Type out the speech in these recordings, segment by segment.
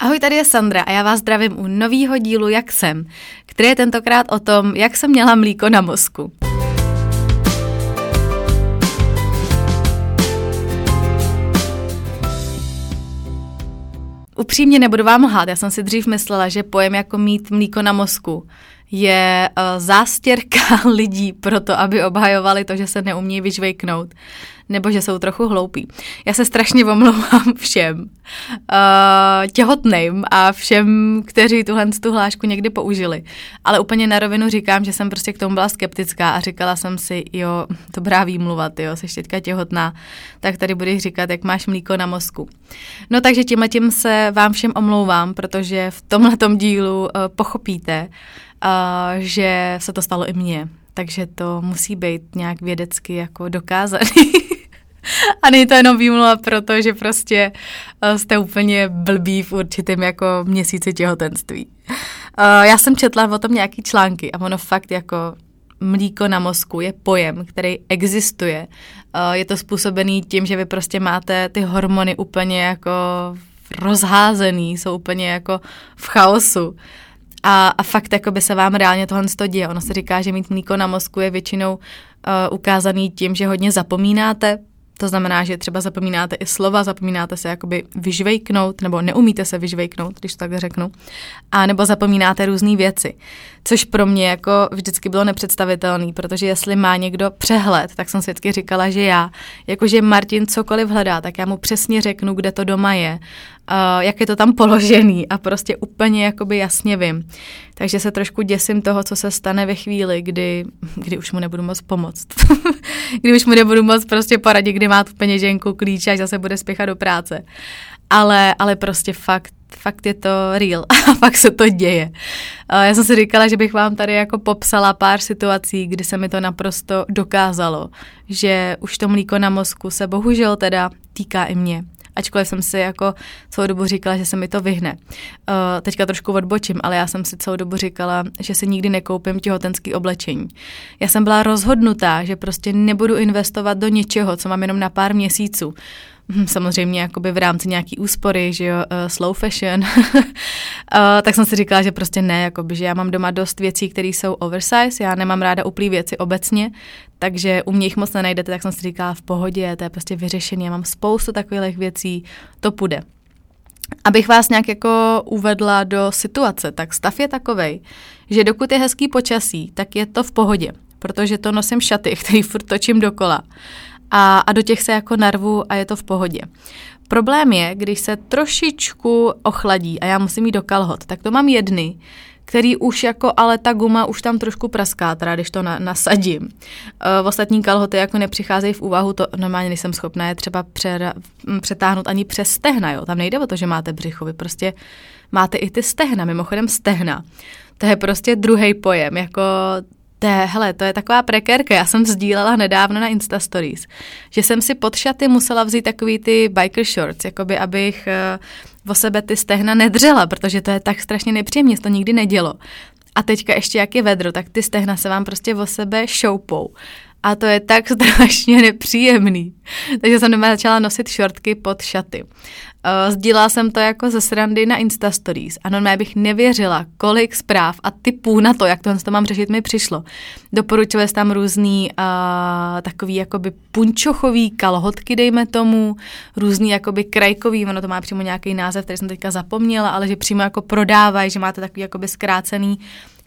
Ahoj, tady je Sandra a já vás zdravím u nového dílu Jak jsem, který je tentokrát o tom, jak jsem měla mlíko na mozku. Upřímně nebudu vám lhát, já jsem si dřív myslela, že pojem jako mít mlíko na mozku je uh, zástěrka lidí pro to, aby obhajovali to, že se neumí vyžvejknout nebo že jsou trochu hloupí. Já se strašně omlouvám všem uh, těhotným a všem, kteří tuhle tu hlášku někdy použili. Ale úplně na rovinu říkám, že jsem prostě k tomu byla skeptická a říkala jsem si, jo, dobrá výmluva, jo, jsi teďka těhotná, tak tady budeš říkat, jak máš mlíko na mozku. No takže tím tím se vám všem omlouvám, protože v tomhle dílu uh, pochopíte, uh, že se to stalo i mně. Takže to musí být nějak vědecky jako dokázaný. A není to jenom výmluva proto, že prostě eh, jste úplně blbý v určitém jako měsíci těhotenství. Eh, já jsem četla o tom nějaký články a ono fakt jako mlíko na mozku je pojem, který existuje. Eh, je to způsobený tím, že vy prostě máte ty hormony úplně jako rozházený, jsou úplně jako v chaosu. A, a fakt jako by se vám reálně tohle děje. Ono se říká, že mít mlíko na mozku je většinou uh, ukázaný tím, že hodně zapomínáte, to znamená, že třeba zapomínáte i slova, zapomínáte se jakoby vyžvejknout, nebo neumíte se vyžvejknout, když to tak řeknu, a nebo zapomínáte různé věci. Což pro mě jako vždycky bylo nepředstavitelné, protože jestli má někdo přehled, tak jsem vždycky říkala, že já, jakože Martin cokoliv hledá, tak já mu přesně řeknu, kde to doma je, uh, jak je to tam položený a prostě úplně jakoby jasně vím. Takže se trošku děsím toho, co se stane ve chvíli, kdy, kdy už mu nebudu moc pomoct. kdy už mu nebudu moc prostě poradit, kdy má tu peněženku, klíč, až zase bude spěchat do práce. Ale, ale prostě fakt fakt je to real a fakt se to děje. Já jsem si říkala, že bych vám tady jako popsala pár situací, kdy se mi to naprosto dokázalo, že už to mlíko na mozku se bohužel teda týká i mě ačkoliv jsem si jako celou dobu říkala, že se mi to vyhne. Uh, teďka trošku odbočím, ale já jsem si celou dobu říkala, že si nikdy nekoupím těhotenský oblečení. Já jsem byla rozhodnutá, že prostě nebudu investovat do něčeho, co mám jenom na pár měsíců. Hm, samozřejmě jakoby v rámci nějaký úspory, že jo, uh, slow fashion, uh, tak jsem si říkala, že prostě ne, jakoby, že já mám doma dost věcí, které jsou oversize, já nemám ráda uplý věci obecně, takže u mě jich moc nenajdete, tak jsem si říkala v pohodě, to je prostě vyřešený, já mám spoustu takových věcí, to půjde. Abych vás nějak jako uvedla do situace, tak stav je takovej, že dokud je hezký počasí, tak je to v pohodě, protože to nosím šaty, který furt točím dokola a, a do těch se jako narvu a je to v pohodě. Problém je, když se trošičku ochladí a já musím jít do kalhot, tak to mám jedny, který už jako, ale ta guma už tam trošku praská, teda když to na, nasadím. Uh, ostatní kalhoty jako nepřicházejí v úvahu, to normálně nejsem schopná je třeba pře, přetáhnout ani přes stehna, jo. Tam nejde o to, že máte břicho, vy prostě máte i ty stehna, mimochodem stehna. To je prostě druhý pojem, jako to je, hele, to je taková prekérka. Já jsem sdílela nedávno na Insta Stories, že jsem si pod šaty musela vzít takový ty biker shorts, jakoby abych uh, o sebe ty stehna nedřela, protože to je tak strašně nepříjemně, to nikdy nedělo. A teďka ještě jak je vedro, tak ty stehna se vám prostě o sebe šoupou. A to je tak strašně nepříjemný. Takže jsem doma začala nosit šortky pod šaty. Uh, sdílela jsem to jako ze srandy na Insta Stories a normálně bych nevěřila, kolik zpráv a typů na to, jak to, to mám řešit, mi přišlo. Doporučili tam různý uh, takový jakoby punčochový kalhotky, dejme tomu, různý jakoby krajkový, ono to má přímo nějaký název, který jsem teďka zapomněla, ale že přímo jako prodávají, že máte takový jakoby zkrácený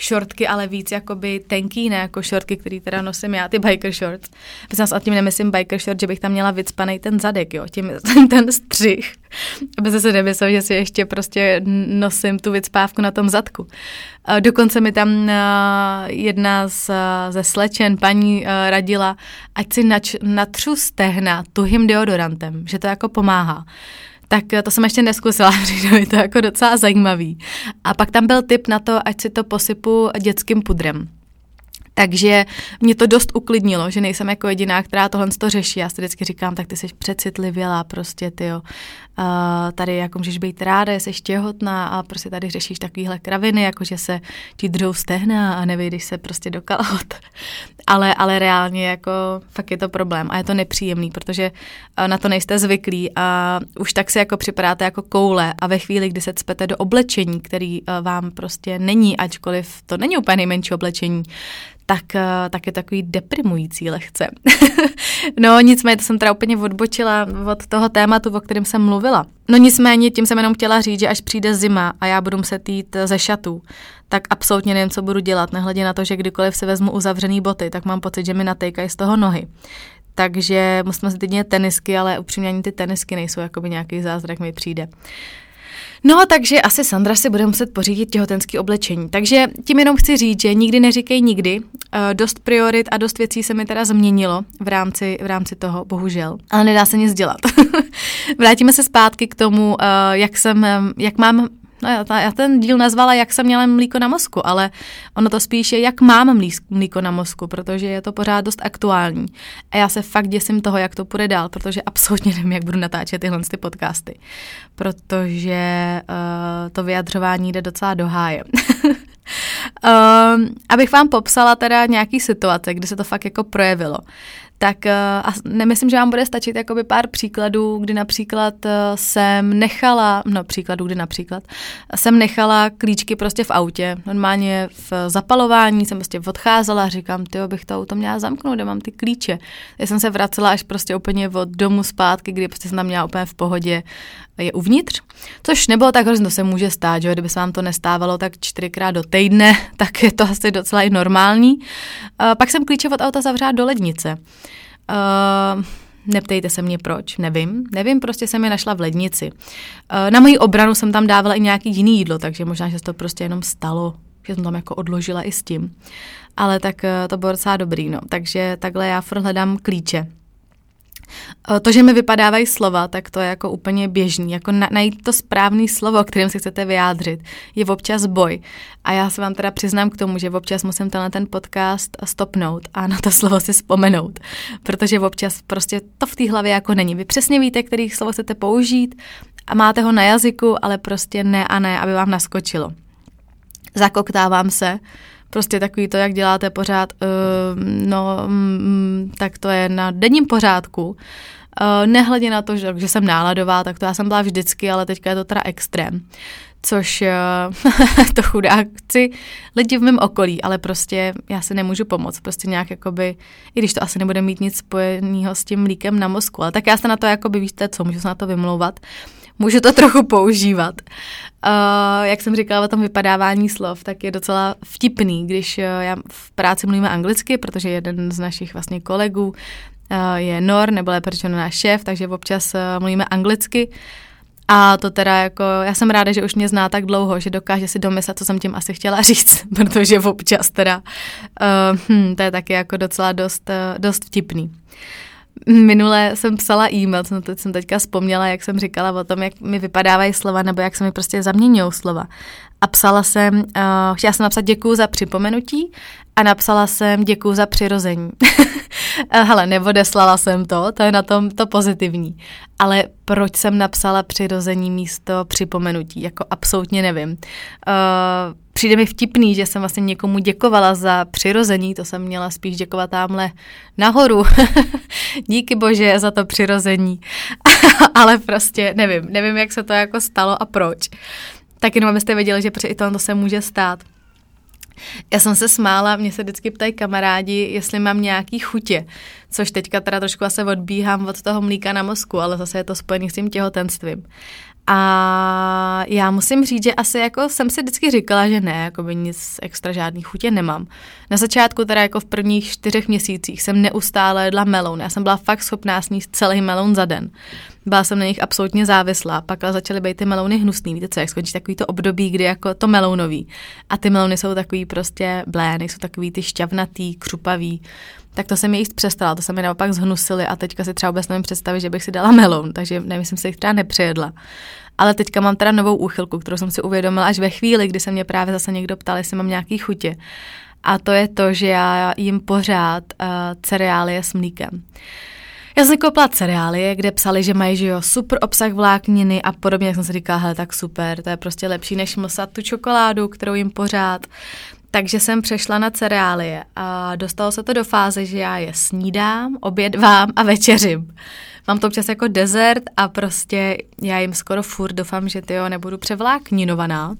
šortky, ale víc jakoby tenký, ne jako šortky, který teda nosím já, ty biker shorts. Myslím, a tím nemyslím biker short, že bych tam měla vycpaný ten zadek, jo, tím ten střih. Aby se nemyslel, že si ještě prostě nosím tu vycpávku na tom zadku. Dokonce mi tam jedna z, ze slečen, paní radila, ať si nač, natřu stehna tuhým deodorantem, že to jako pomáhá tak to jsem ještě neskusila, přijde mi to jako docela zajímavý. A pak tam byl tip na to, ať si to posypu dětským pudrem. Takže mě to dost uklidnilo, že nejsem jako jediná, která tohle to řeší. Já si vždycky říkám, tak ty jsi přecitlivěla prostě, ty jo. Tady jako můžeš být ráda, jsi těhotná a prostě tady řešíš takovýhle kraviny, jako že se ti držou stehna a nevyjdeš se prostě do kalhot. ale, ale reálně jako fakt je to problém a je to nepříjemný, protože na to nejste zvyklí a už tak si jako připadáte jako koule a ve chvíli, kdy se cpete do oblečení, který vám prostě není, ačkoliv to není úplně nejmenší oblečení, tak, eh, tak je takový deprimující lehce. no nicméně to jsem teda úplně odbočila od toho tématu, o kterém jsem mluvila. No nicméně tím jsem jenom chtěla říct, že až přijde zima a já budu muset jít ze šatů, tak absolutně nevím, co budu dělat, nehledě na to, že kdykoliv si vezmu uzavřený boty, tak mám pocit, že mi natejkají z toho nohy. Takže musíme si teď tenisky, ale upřímně ani ty tenisky nejsou jakoby nějaký zázrak mi přijde. No, takže asi Sandra si bude muset pořídit těhotenský oblečení. Takže tím jenom chci říct, že nikdy neříkej nikdy. Uh, dost priorit a dost věcí se mi teda změnilo v rámci, v rámci toho, bohužel. Ale nedá se nic dělat. Vrátíme se zpátky k tomu, uh, jak jsem, jak mám No já, já ten díl nazvala, jak jsem měla mlíko na mozku, ale ono to spíš je, jak mám mlíko na mozku, protože je to pořád dost aktuální. A já se fakt děsím toho, jak to půjde dál, protože absolutně nevím, jak budu natáčet tyhle ty podcasty. Protože uh, to vyjadřování jde docela do háje. um, abych vám popsala teda nějaký situace, kdy se to fakt jako projevilo tak uh, a nemyslím, že vám bude stačit jakoby pár příkladů, kdy například uh, jsem nechala, no příkladů, kdy například, jsem nechala klíčky prostě v autě. Normálně v zapalování jsem prostě odcházela říkám, ty bych to auto měla zamknout, kde mám ty klíče. Já jsem se vracela až prostě úplně od domu zpátky, kdy prostě jsem tam měla úplně v pohodě je uvnitř, což nebylo tak hrozně, to se může stát, že kdyby se vám to nestávalo tak čtyřikrát do týdne, tak je to asi docela i normální. Pak jsem klíče od auta zavřela do lednice. Uh, Neptejte se mě proč, nevím. Nevím, prostě jsem je našla v lednici. Na moji obranu jsem tam dávala i nějaký jiný jídlo, takže možná, že se to prostě jenom stalo, že jsem tam jako odložila i s tím. Ale tak to bylo docela dobrý, no. Takže takhle já furt hledám klíče. Eh, to, že mi vypadávají slova, tak to je jako úplně běžný. Jako na, najít to správné slovo, kterým se chcete vyjádřit, je občas boj. A já se vám teda přiznám k tomu, že občas musím tenhle ten podcast stopnout a na to slovo si vzpomenout. Protože občas prostě to v té hlavě jako není. Vy přesně víte, který slovo chcete použít a máte ho na jazyku, ale prostě ne a ne, aby vám naskočilo. Zakoktávám se, Prostě takový to, jak děláte pořád, uh, no, mm, tak to je na denním pořádku. Uh, nehledě na to, že, že jsem náladová, tak to já jsem byla vždycky, ale teďka je to teda extrém. Což uh, to chudáci lidi v mém okolí, ale prostě já si nemůžu pomoct. Prostě nějak jakoby, i když to asi nebude mít nic spojeného s tím líkem na mozku, ale tak já se na to jakoby, víte co, můžu se na to vymlouvat. Můžu to trochu používat. Uh, jak jsem říkala o tom vypadávání slov, tak je docela vtipný, když uh, já v práci mluvíme anglicky, protože jeden z našich vlastně kolegů uh, je Nor, nebo lépe řečeno náš šéf, takže občas uh, mluvíme anglicky. A to teda jako, já jsem ráda, že už mě zná tak dlouho, že dokáže si domyslet, co jsem tím asi chtěla říct, protože občas teda, uh, hm, to je taky jako docela dost, uh, dost vtipný. Minule jsem psala e-mail, no teď jsem teďka vzpomněla, jak jsem říkala o tom, jak mi vypadávají slova, nebo jak se mi prostě zaměňují slova. A psala jsem, uh, chtěla jsem napsat děkuju za připomenutí a napsala jsem děkuju za přirození. Hele, neodeslala jsem to, to je na tom to pozitivní. Ale proč jsem napsala přirození místo připomenutí, jako absolutně nevím. Uh, přijde mi vtipný, že jsem vlastně někomu děkovala za přirození, to jsem měla spíš děkovat tamhle nahoru. Díky bože za to přirození. Ale prostě nevím, nevím, jak se to jako stalo a proč. Tak jenom abyste věděli, že i to se může stát. Já jsem se smála, mě se vždycky ptají kamarádi, jestli mám nějaký chutě, což teďka teda trošku se odbíhám od toho mlíka na mozku, ale zase je to spojený s tím těhotenstvím. A já musím říct, že asi jako jsem si vždycky říkala, že ne, jako by nic extra žádný chutě nemám. Na začátku teda jako v prvních čtyřech měsících jsem neustále jedla meloun. Já jsem byla fakt schopná sníst celý meloun za den. Byla jsem na nich absolutně závislá, pak ale začaly být ty melouny hnusný. Víte co, jak skončí takový to období, kdy jako to melounový. A ty melouny jsou takový prostě blé, nejsou takový ty šťavnatý, křupavý. Tak to jsem jíst přestala, to se mi naopak zhnusily a teďka si třeba vůbec nevím představit, že bych si dala meloun, takže nevím, jsem si jich třeba nepřejedla. Ale teďka mám teda novou úchylku, kterou jsem si uvědomila až ve chvíli, kdy se mě právě zase někdo ptal, jestli mám nějaký chutě. A to je to, že já jim pořád uh, cereálie s mlíkem. Já jsem koupila cereálie, kde psali, že mají že jo, super obsah vlákniny a podobně, jak jsem si říkala, hele, tak super, to je prostě lepší, než mlsat tu čokoládu, kterou jim pořád. Takže jsem přešla na cereálie a dostalo se to do fáze, že já je snídám, obědvám a večeřím. Mám to občas jako dezert a prostě já jim skoro furt doufám, že ty jo, nebudu převlákninovaná.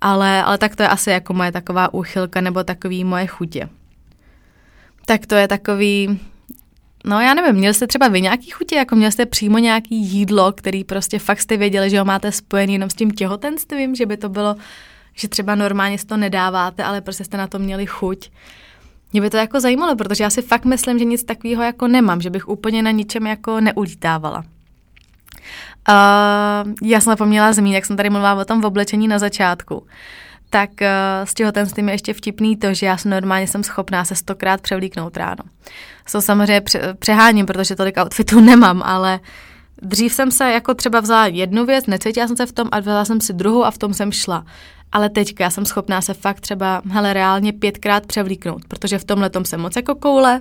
Ale, ale tak to je asi jako moje taková úchylka nebo takový moje chutě. Tak to je takový, No já nevím, měl jste třeba vy nějaký chutě, jako měl jste přímo nějaký jídlo, který prostě fakt jste věděli, že ho máte spojený jenom s tím těhotenstvím, že by to bylo, že třeba normálně si to nedáváte, ale prostě jste na to měli chuť. Mě by to jako zajímalo, protože já si fakt myslím, že nic takového jako nemám, že bych úplně na ničem jako neulítávala. Uh, já jsem zapomněla zmínit, jak jsem tady mluvila o tom v oblečení na začátku tak z těhotenstvím je ještě vtipný to, že já jsem normálně jsem schopná se stokrát převlíknout ráno. To samozřejmě přeháním, protože tolik outfitů nemám, ale dřív jsem se jako třeba vzala jednu věc, necítila jsem se v tom a vzala jsem si druhou a v tom jsem šla. Ale teďka já jsem schopná se fakt třeba, hele, reálně pětkrát převlíknout, protože v tomhle tom jsem moc jako koule,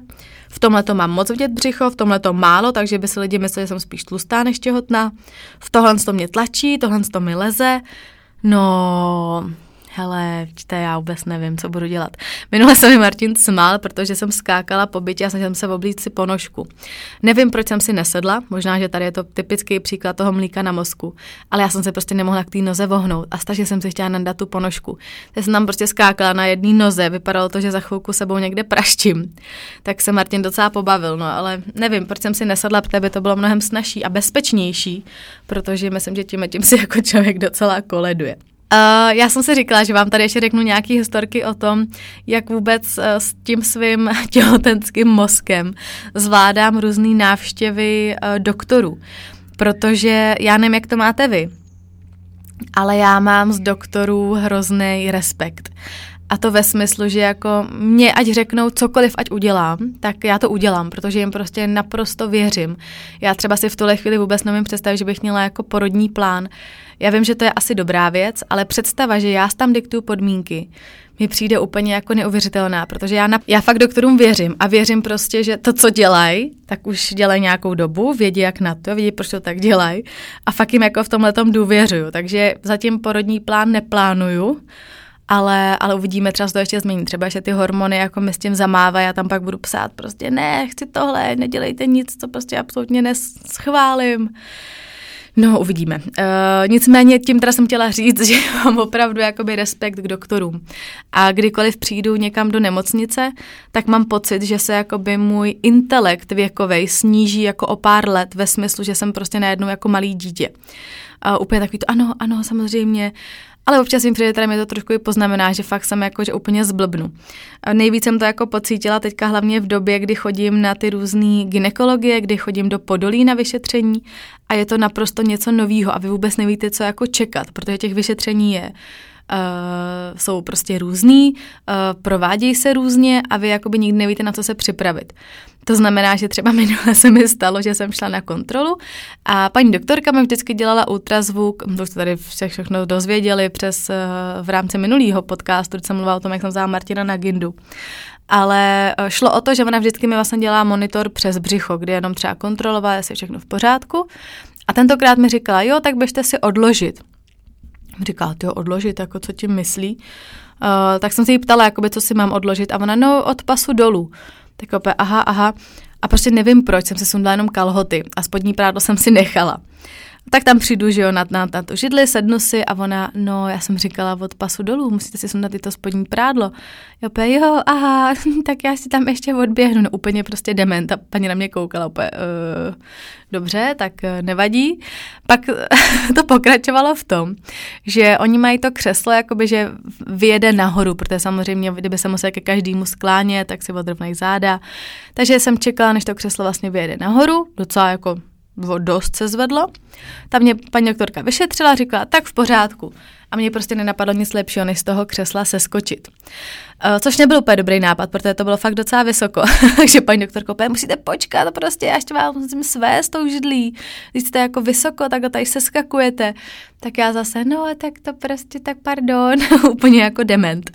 v tomhle to mám moc vidět břicho, v tomhle to málo, takže by si lidi mysleli, že jsem spíš tlustá než těhotná. V tohle to mě tlačí, tohle to mi leze. No, hele, čte, já vůbec nevím, co budu dělat. Minule se mi Martin smál, protože jsem skákala po bytě a jsem se oblít si ponožku. Nevím, proč jsem si nesedla, možná, že tady je to typický příklad toho mlíka na mozku, ale já jsem se prostě nemohla k té noze vohnout a stažně jsem si chtěla nandat tu ponožku. Já jsem tam prostě skákala na jedné noze, vypadalo to, že za chvilku sebou někde praštím. Tak se Martin docela pobavil, no ale nevím, proč jsem si nesedla, protože by to bylo mnohem snažší a bezpečnější, protože myslím, že tím tím si jako člověk docela koleduje. Uh, já jsem si říkala, že vám tady ještě řeknu nějaké historky o tom, jak vůbec uh, s tím svým těhotenským mozkem zvládám různé návštěvy uh, doktorů. Protože já nevím, jak to máte vy, ale já mám z doktorů hrozný respekt. A to ve smyslu, že jako mě ať řeknou cokoliv, ať udělám, tak já to udělám, protože jim prostě naprosto věřím. Já třeba si v tuhle chvíli vůbec nevím představit, že bych měla jako porodní plán. Já vím, že to je asi dobrá věc, ale představa, že já tam diktuju podmínky, mi přijde úplně jako neuvěřitelná, protože já, na, já fakt doktorům věřím a věřím prostě, že to, co dělají, tak už dělají nějakou dobu, vědí jak na to, vědí, proč to tak dělají a fakt jim jako v tomhle tom důvěřuju. Takže zatím porodní plán neplánuju, ale, ale uvidíme, třeba se to ještě změní. Třeba ještě ty hormony jako mi s tím zamávají a tam pak budu psát prostě ne, chci tohle, nedělejte nic, co prostě absolutně neschválím. No, uvidíme. Uh, nicméně tím teda jsem chtěla říct, že mám opravdu jakoby respekt k doktorům. A kdykoliv přijdu někam do nemocnice, tak mám pocit, že se jakoby můj intelekt věkovej sníží jako o pár let ve smyslu, že jsem prostě najednou jako malý dítě. Uh, úplně takový to, ano, ano, samozřejmě, ale občas jim přijde, mi to trošku i poznamená, že fakt jsem jako, že úplně zblbnu. Nejvíc jsem to jako pocítila teďka hlavně v době, kdy chodím na ty různé ginekologie, kdy chodím do podolí na vyšetření a je to naprosto něco nového a vy vůbec nevíte, co jako čekat, protože těch vyšetření je Uh, jsou prostě různý, uh, provádějí se různě a vy jakoby nikdy nevíte, na co se připravit. To znamená, že třeba minule se mi stalo, že jsem šla na kontrolu a paní doktorka mi vždycky dělala ultrazvuk, to jste tady vše, všechno dozvěděli přes uh, v rámci minulého podcastu, když jsem mluvila o tom, jak jsem vzala Martina na Gindu. Ale šlo o to, že ona vždycky mi vlastně dělá monitor přes břicho, kdy jenom třeba kontrolovat, jestli je všechno v pořádku. A tentokrát mi říkala, jo, tak běžte si odložit říká, ty odložit, jako co tím myslí. Uh, tak jsem se jí ptala, jakoby, co si mám odložit a ona, no od pasu dolů. Tak opět, aha, aha. A prostě nevím proč, jsem si sundala jenom kalhoty a spodní prádlo jsem si nechala. Tak tam přijdu, že jo, na, na, na tu židli, sednu si a ona, no, já jsem říkala od pasu dolů, musíte si sundat i to spodní prádlo. Já opět, jo, aha, tak já si tam ještě odběhnu, no úplně prostě dement. A paní na mě koukala úplně, uh, dobře, tak uh, nevadí. Pak to pokračovalo v tom, že oni mají to křeslo, jakoby, že vyjede nahoru, protože samozřejmě, kdyby se musel ke každému sklánět, tak si odrovnají záda. Takže jsem čekala, než to křeslo vlastně vyjede nahoru, docela jako dost se zvedlo. Tam mě paní doktorka vyšetřila, říkala, tak v pořádku. A mě prostě nenapadlo nic lepšího, než z toho křesla seskočit. Uh, což nebyl úplně dobrý nápad, protože to bylo fakt docela vysoko. Takže paní doktorko, musíte počkat, prostě já ještě vám musím své s tou židlí. Když jste jako vysoko, tak tady se skakujete. Tak já zase, no tak to prostě, tak pardon, úplně jako dement.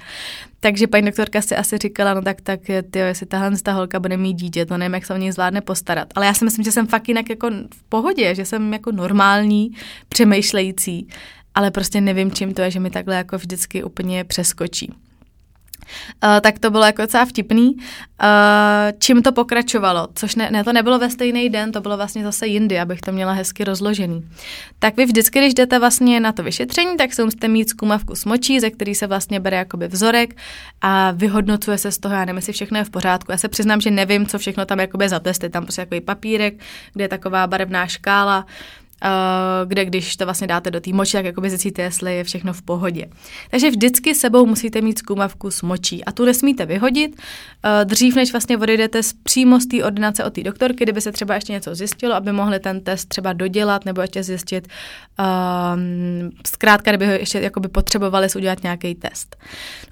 Takže paní doktorka si asi říkala, no tak, tak ty, jestli tahle ta holka bude mít dítě, to nevím, jak se o něj zvládne postarat. Ale já si myslím, že jsem fakt jinak jako v pohodě, že jsem jako normální, přemýšlející, ale prostě nevím, čím to je, že mi takhle jako vždycky úplně přeskočí. Uh, tak to bylo jako docela vtipný. Uh, čím to pokračovalo, což ne, ne, to nebylo ve stejný den, to bylo vlastně zase jindy, abych to měla hezky rozložený. Tak vy vždycky, když jdete vlastně na to vyšetření, tak se musíte mít zkumavku s močí, ze který se vlastně bere jakoby vzorek a vyhodnocuje se z toho, já nevím, jestli všechno je v pořádku. Já se přiznám, že nevím, co všechno tam jakoby za testy, tam prostě takový papírek, kde je taková barevná škála, kde když to vlastně dáte do té moči, tak jakoby zjistíte, jestli je všechno v pohodě. Takže vždycky sebou musíte mít zkumavku s močí a tu nesmíte vyhodit. Eh, dřív, než vlastně odejdete přímo z té ordinace od té doktorky, kdyby se třeba ještě něco zjistilo, aby mohli ten test třeba dodělat nebo ještě zjistit, um, zkrátka, kdyby ho ještě jakoby potřebovali si udělat nějaký test.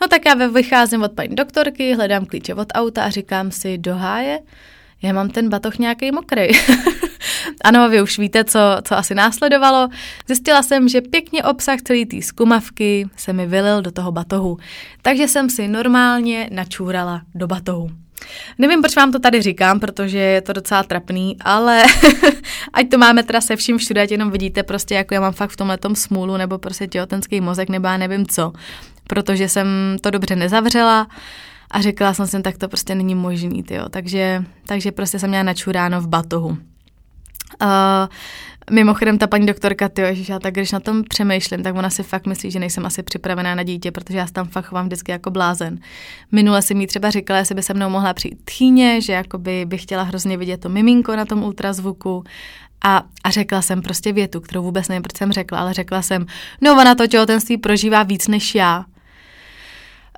No tak já vycházím od paní doktorky, hledám klíče od auta a říkám si do háje, já mám ten batoh nějaký mokrý. ano, vy už víte, co, co asi následovalo. Zjistila jsem, že pěkně obsah celé té skumavky se mi vylil do toho batohu. Takže jsem si normálně načůrala do batohu. Nevím, proč vám to tady říkám, protože je to docela trapný, ale ať to máme teda se vším všude, ať jenom vidíte prostě, jako já mám fakt v tomhle smůlu, nebo prostě těhotenský mozek, nebo já nevím co, protože jsem to dobře nezavřela a řekla jsem si, tak to prostě není možný, tyjo. Takže, takže prostě jsem měla načuráno v batohu. Uh, mimochodem ta paní doktorka, že já tak když na tom přemýšlím, tak ona si fakt myslí, že nejsem asi připravená na dítě, protože já tam fakt chovám vždycky jako blázen. Minule si mi třeba říkala, jestli by se mnou mohla přijít tchýně, že jakoby bych chtěla hrozně vidět to miminko na tom ultrazvuku a, a řekla jsem prostě větu, kterou vůbec nevím, proč jsem řekla, ale řekla jsem, no ona to těhotenství prožívá víc než já.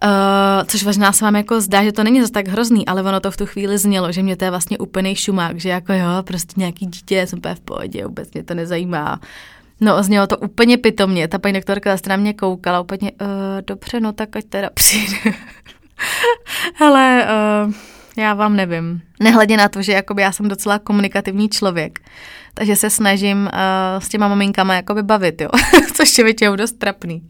Uh, což možná se vám jako zdá, že to není zase tak hrozný, ale ono to v tu chvíli znělo, že mě to je vlastně úplný šumák, že jako jo, prostě nějaký dítě, jsem úplně v pohodě, vůbec mě to nezajímá. No, znělo to úplně pitomně, ta paní doktorka zase na mě koukala úplně, uh, dobře, no tak ať teda přijde. Ale uh, já vám nevím. Nehledě na to, že jakoby já jsem docela komunikativní člověk, takže se snažím uh, s těma maminkama jakoby bavit, jo, což je většinou dost trapný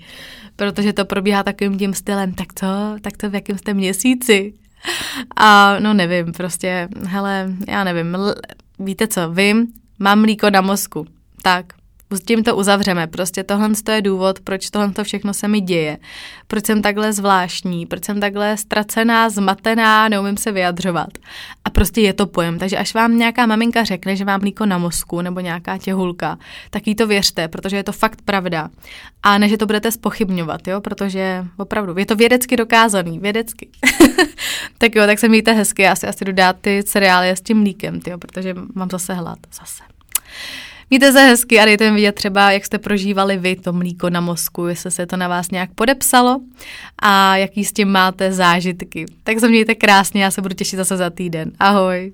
protože to probíhá takovým tím stylem, tak co, tak to v jakém jste měsíci? A no nevím, prostě, hele, já nevím, l- víte co, vím, mám mlíko na mozku, tak, s tím to uzavřeme. Prostě tohle je důvod, proč tohle všechno se mi děje. Proč jsem takhle zvláštní, proč jsem takhle ztracená, zmatená, neumím se vyjadřovat. A prostě je to pojem. Takže až vám nějaká maminka řekne, že mám mlíko na mozku nebo nějaká těhulka, tak jí to věřte, protože je to fakt pravda. A ne, že to budete spochybňovat, jo, protože opravdu je to vědecky dokázaný, vědecky. tak jo, tak se mějte hezky, já si asi dodát ty cereály s tím mlíkem, jo, protože mám zase hlad, zase. Mějte se hezky a dejte mi vidět třeba, jak jste prožívali vy to mlíko na mozku, jestli se to na vás nějak podepsalo a jaký s tím máte zážitky. Tak se mějte krásně, já se budu těšit zase za týden. Ahoj.